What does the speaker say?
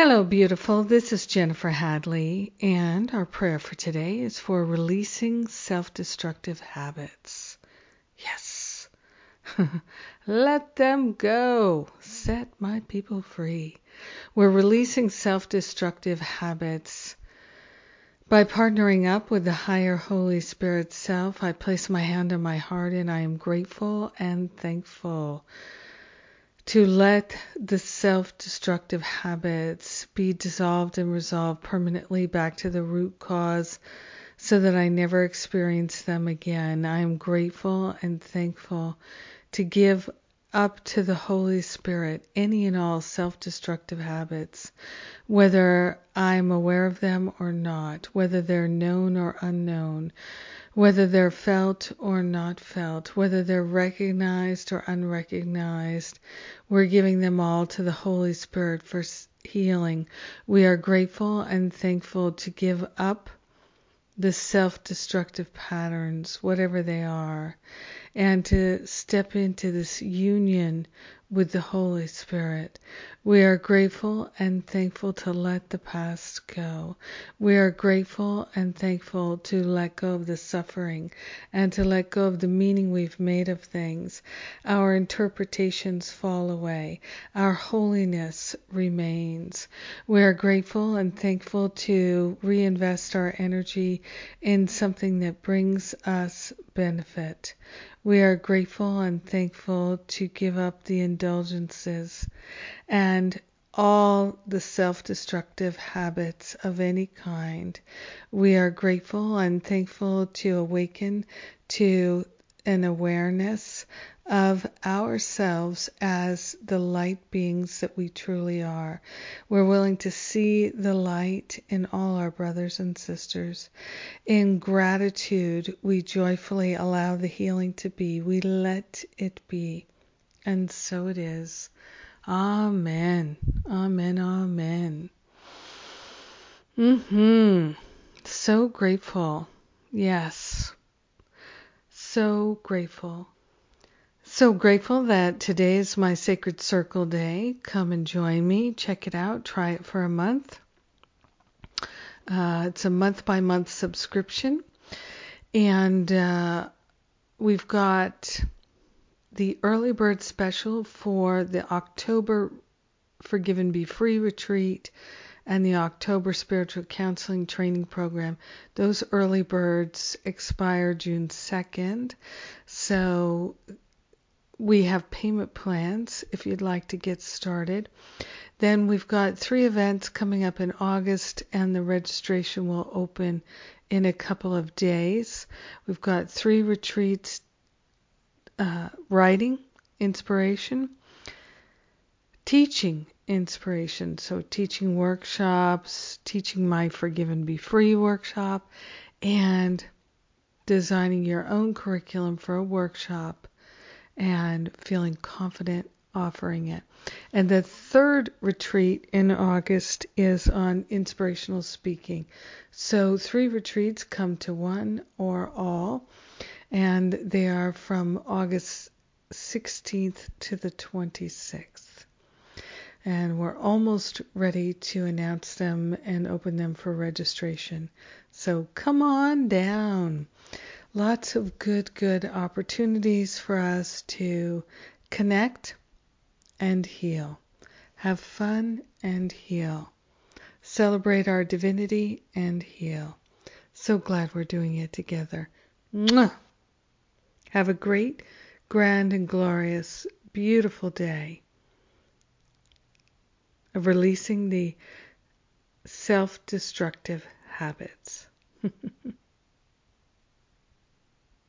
Hello, beautiful. This is Jennifer Hadley, and our prayer for today is for releasing self destructive habits. Yes. Let them go. Set my people free. We're releasing self destructive habits. By partnering up with the higher Holy Spirit self, I place my hand on my heart and I am grateful and thankful to let the self destructive habits be dissolved and resolved permanently back to the root cause so that I never experience them again. I am grateful and thankful to give up to the Holy Spirit any and all self destructive habits, whether I'm aware of them or not, whether they're known or unknown, whether they're felt or not felt, whether they're recognized or unrecognized. We're giving them all to the Holy Spirit for healing. We are grateful and thankful to give up the self destructive patterns, whatever they are, and to step into this union with the Holy Spirit. We are grateful and thankful to let the past go. We are grateful and thankful to let go of the suffering and to let go of the meaning we've made of things. Our interpretations fall away. Our holiness remains. We are grateful and thankful to reinvest our energy in something that brings us benefit. We are grateful and thankful to give up the indulgences and all the self destructive habits of any kind. We are grateful and thankful to awaken to an awareness of ourselves as the light beings that we truly are. We're willing to see the light in all our brothers and sisters. In gratitude, we joyfully allow the healing to be. We let it be. And so it is. Amen. Amen. Amen. Mhm. So grateful. Yes. So grateful. So grateful that today is my Sacred Circle Day. Come and join me. Check it out. Try it for a month. Uh, it's a month by month subscription. And uh, we've got the early bird special for the October Forgive and Be Free retreat and the October Spiritual Counseling Training Program. Those early birds expire June 2nd. So we have payment plans if you'd like to get started. Then we've got three events coming up in August, and the registration will open in a couple of days. We've got three retreats uh, writing inspiration, teaching inspiration, so teaching workshops, teaching my Forgive and Be Free workshop, and designing your own curriculum for a workshop and feeling confident offering it. And the third retreat in August is on inspirational speaking. So, three retreats come to one or all and they are from August 16th to the 26th. And we're almost ready to announce them and open them for registration. So come on down. Lots of good, good opportunities for us to connect and heal. Have fun and heal. Celebrate our divinity and heal. So glad we're doing it together. Mwah! Have a great, grand, and glorious, beautiful day of releasing the self destructive habits.